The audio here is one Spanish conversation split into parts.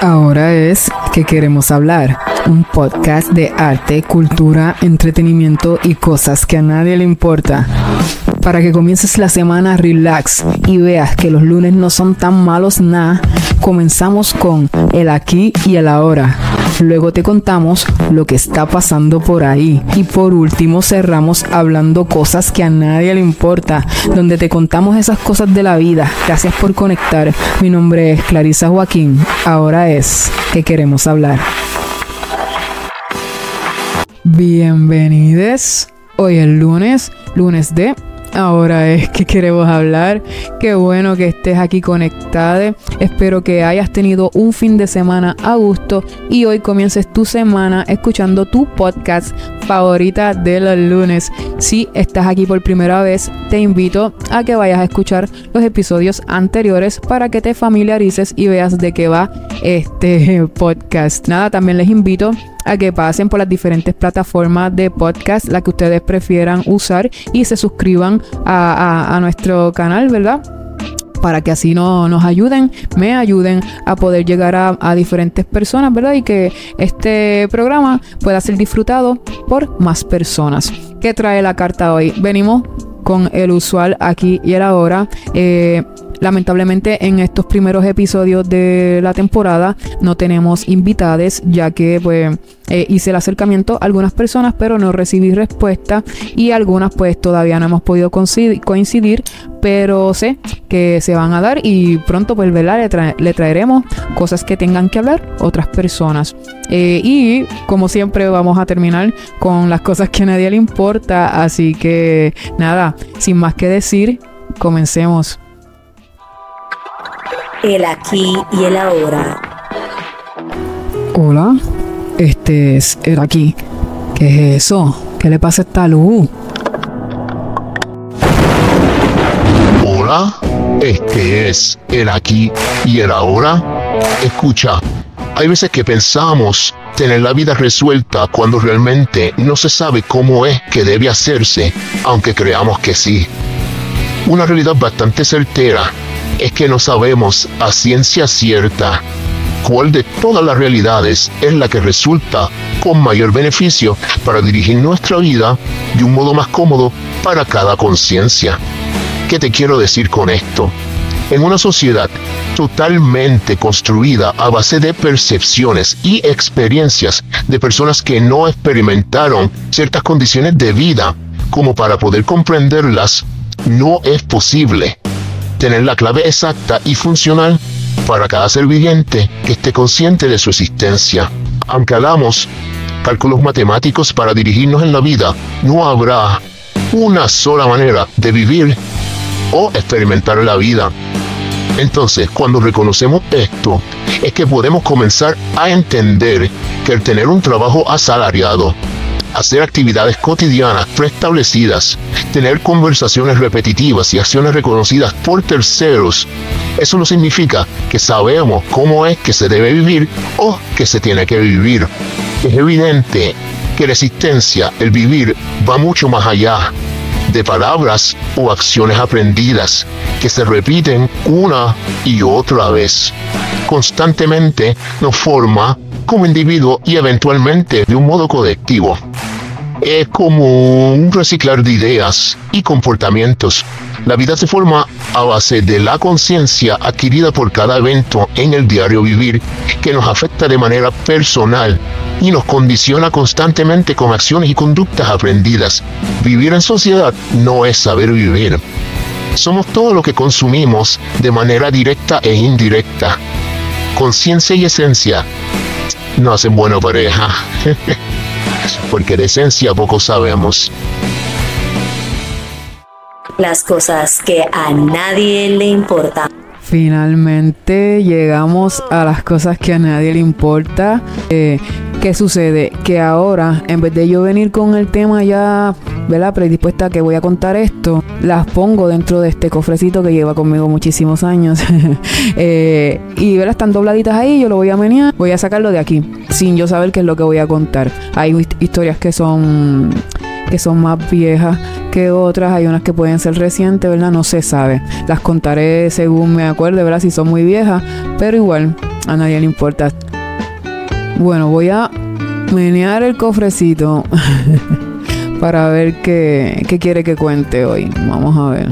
Ahora es que queremos hablar, un podcast de arte, cultura, entretenimiento y cosas que a nadie le importa. Para que comiences la semana relax y veas que los lunes no son tan malos nada, comenzamos con el aquí y el ahora. Luego te contamos lo que está pasando por ahí. Y por último cerramos hablando cosas que a nadie le importa, donde te contamos esas cosas de la vida. Gracias por conectar. Mi nombre es Clarisa Joaquín. Ahora es que queremos hablar. Bienvenidos. Hoy es lunes, lunes de Ahora es que queremos hablar. Qué bueno que estés aquí conectada. Espero que hayas tenido un fin de semana a gusto y hoy comiences tu semana escuchando tu podcast favorita de los lunes. Si estás aquí por primera vez, te invito a que vayas a escuchar los episodios anteriores para que te familiarices y veas de qué va este podcast. Nada, también les invito a que pasen por las diferentes plataformas de podcast, la que ustedes prefieran usar y se suscriban a, nuestro canal, ¿verdad? Para que así no, nos ayuden, me ayuden a poder llegar a, diferentes personas, ¿verdad? Y que este programa pueda ser disfrutado por más personas. ¿Qué trae la carta hoy? Venimos con el usual aquí y el ahora. Eh, Lamentablemente en estos primeros episodios de la temporada no tenemos invitades ya que pues eh, hice el acercamiento a algunas personas pero no recibí respuesta y algunas pues todavía no hemos podido coincidir pero sé que se van a dar y pronto pues ¿verdad? Le, traeremos cosas que tengan que hablar otras personas eh, y como siempre vamos a terminar con las cosas que a nadie le importa así que nada sin más que decir comencemos el aquí y el ahora. Hola, este es el aquí. ¿Qué es eso? ¿Qué le pasa a esta luz? Hola, este es el aquí y el ahora. Escucha, hay veces que pensamos tener la vida resuelta cuando realmente no se sabe cómo es que debe hacerse, aunque creamos que sí. Una realidad bastante certera es que no sabemos a ciencia cierta cuál de todas las realidades es la que resulta con mayor beneficio para dirigir nuestra vida de un modo más cómodo para cada conciencia. ¿Qué te quiero decir con esto? En una sociedad totalmente construida a base de percepciones y experiencias de personas que no experimentaron ciertas condiciones de vida como para poder comprenderlas, no es posible tener la clave exacta y funcional para cada ser viviente que esté consciente de su existencia. Aunque hagamos cálculos matemáticos para dirigirnos en la vida, no habrá una sola manera de vivir o experimentar la vida. Entonces, cuando reconocemos esto, es que podemos comenzar a entender que el tener un trabajo asalariado hacer actividades cotidianas preestablecidas, tener conversaciones repetitivas y acciones reconocidas por terceros, eso no significa que sabemos cómo es que se debe vivir o que se tiene que vivir. Es evidente que la existencia, el vivir, va mucho más allá de palabras o acciones aprendidas que se repiten una y otra vez. Constantemente nos forma como individuo y eventualmente de un modo colectivo. Es como un reciclar de ideas y comportamientos. La vida se forma a base de la conciencia adquirida por cada evento en el diario vivir que nos afecta de manera personal y nos condiciona constantemente con acciones y conductas aprendidas. Vivir en sociedad no es saber vivir. Somos todo lo que consumimos de manera directa e indirecta. Conciencia y esencia no hacen buena pareja. porque de esencia poco sabemos. Las cosas que a nadie le importan. Finalmente llegamos a las cosas que a nadie le importa. Eh, ¿Qué sucede? Que ahora, en vez de yo venir con el tema ya, ¿verdad? Predispuesta a que voy a contar esto, las pongo dentro de este cofrecito que lleva conmigo muchísimos años. eh, y ¿verdad? están dobladitas ahí, yo lo voy a menear, voy a sacarlo de aquí, sin yo saber qué es lo que voy a contar. Hay historias que son que son más viejas que otras, hay unas que pueden ser recientes, ¿verdad? No se sabe. Las contaré según me acuerde, ¿verdad? Si son muy viejas, pero igual a nadie le importa. Bueno, voy a menear el cofrecito para ver qué, qué quiere que cuente hoy. Vamos a ver.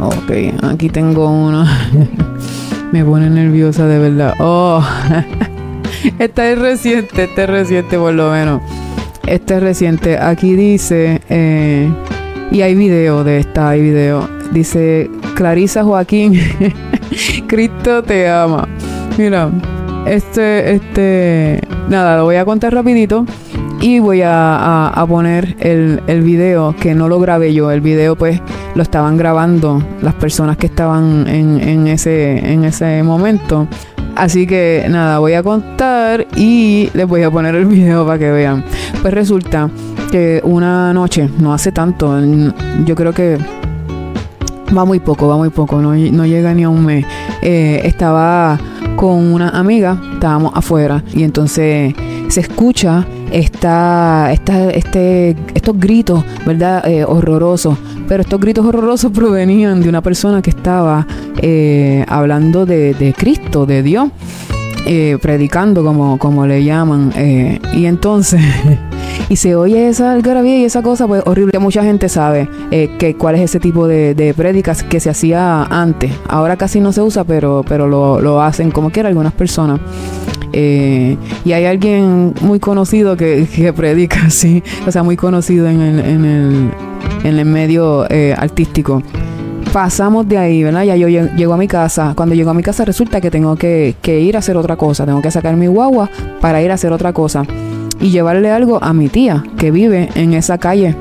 Ok, aquí tengo uno. Me pone nerviosa de verdad. Oh, esta es reciente, esta es reciente por lo menos. Esta es reciente. Aquí dice, eh, y hay video de esta, hay video. Dice, Clarisa Joaquín, Cristo te ama. Mira, este, este, nada, lo voy a contar rapidito y voy a, poner el, el, video que no lo grabé yo. El video pues lo estaban grabando las personas que estaban en, en, ese, en ese momento. Así que nada, voy a contar y les voy a poner el video para que vean. Pues resulta que una noche, no hace tanto, yo creo que va muy poco, va muy poco, no, no llega ni a un mes. Eh, estaba con una amiga, estábamos afuera y entonces se escucha esta, esta, este, estos gritos, ¿verdad? Eh, horrorosos. Pero estos gritos horrorosos provenían de una persona que estaba eh, hablando de, de, Cristo, de Dios, eh, predicando como, como le llaman. y entonces... y se oye esa algarabía y esa cosa, pues horrible. Mucha gente sabe que cuál es ese tipo de, de prédicas que se hacía antes. Ahora casi no se usa, pero, pero lo, lo hacen como quiera algunas personas. Eh, y hay alguien muy conocido que, predica así, o sea, muy conocido en el, en el, en el medio eh, artístico. Pasamos de ahí, ¿verdad? Ya yo llego a mi casa. Cuando llego a mi casa resulta que tengo que, que ir a hacer otra cosa. Tengo que sacar mi guagua para ir a hacer otra cosa y llevarle algo a mi tía que vive en esa calle.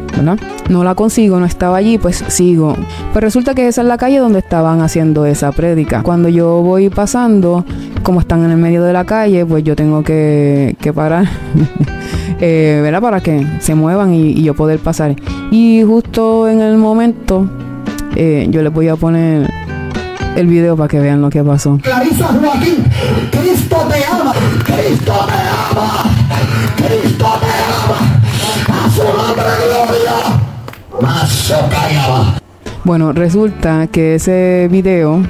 No la consigo, no estaba allí, pues sigo. Pues resulta que esa es la calle donde estaban haciendo esa prédica. Cuando yo voy pasando, como están en el medio de la calle, pues yo tengo que, que parar, eh, ¿verdad? Para que se muevan y, yo poder pasar. Y justo en el momento, eh, yo les voy a poner el video para que vean lo que pasó. Clarisa Joaquín, Cristo te ama, Cristo te ama. Bueno, resulta que ese video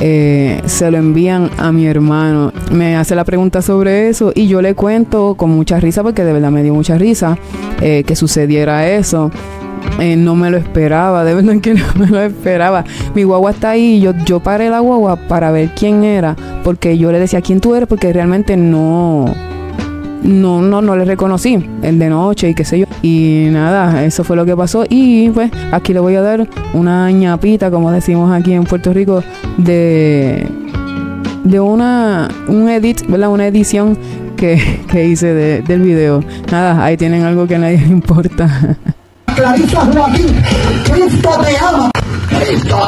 eh, se lo envían a mi hermano. Me hace la pregunta sobre eso y yo le cuento con mucha risa porque de verdad me dio mucha risa eh, que sucediera eso. Eh, no me lo esperaba, de verdad que no me lo esperaba. Mi guagua está ahí, yo, yo paré la guagua para ver quién era, porque yo le decía quién tú eres, porque realmente no, no, no, no le reconocí, el de noche y qué sé yo. Y nada, eso fue lo que pasó. Y pues aquí le voy a dar una ñapita, como decimos aquí en Puerto Rico, de, de una, un edit, ¿verdad? Una edición que, que hice de, del video. Nada, ahí tienen algo que a nadie le importa. Clarisa Joaquín, Cristo te ama. Cristo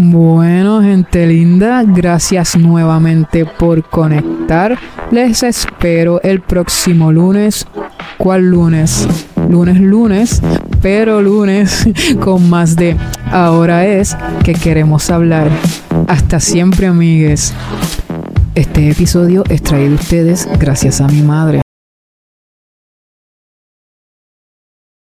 Bueno, gente linda, gracias nuevamente por conectar. Les espero el próximo lunes. ¿Cuál lunes? Lunes, lunes, pero lunes con más de ahora es que queremos hablar. Hasta siempre, amigues. Este episodio es traído a ustedes gracias a mi madre.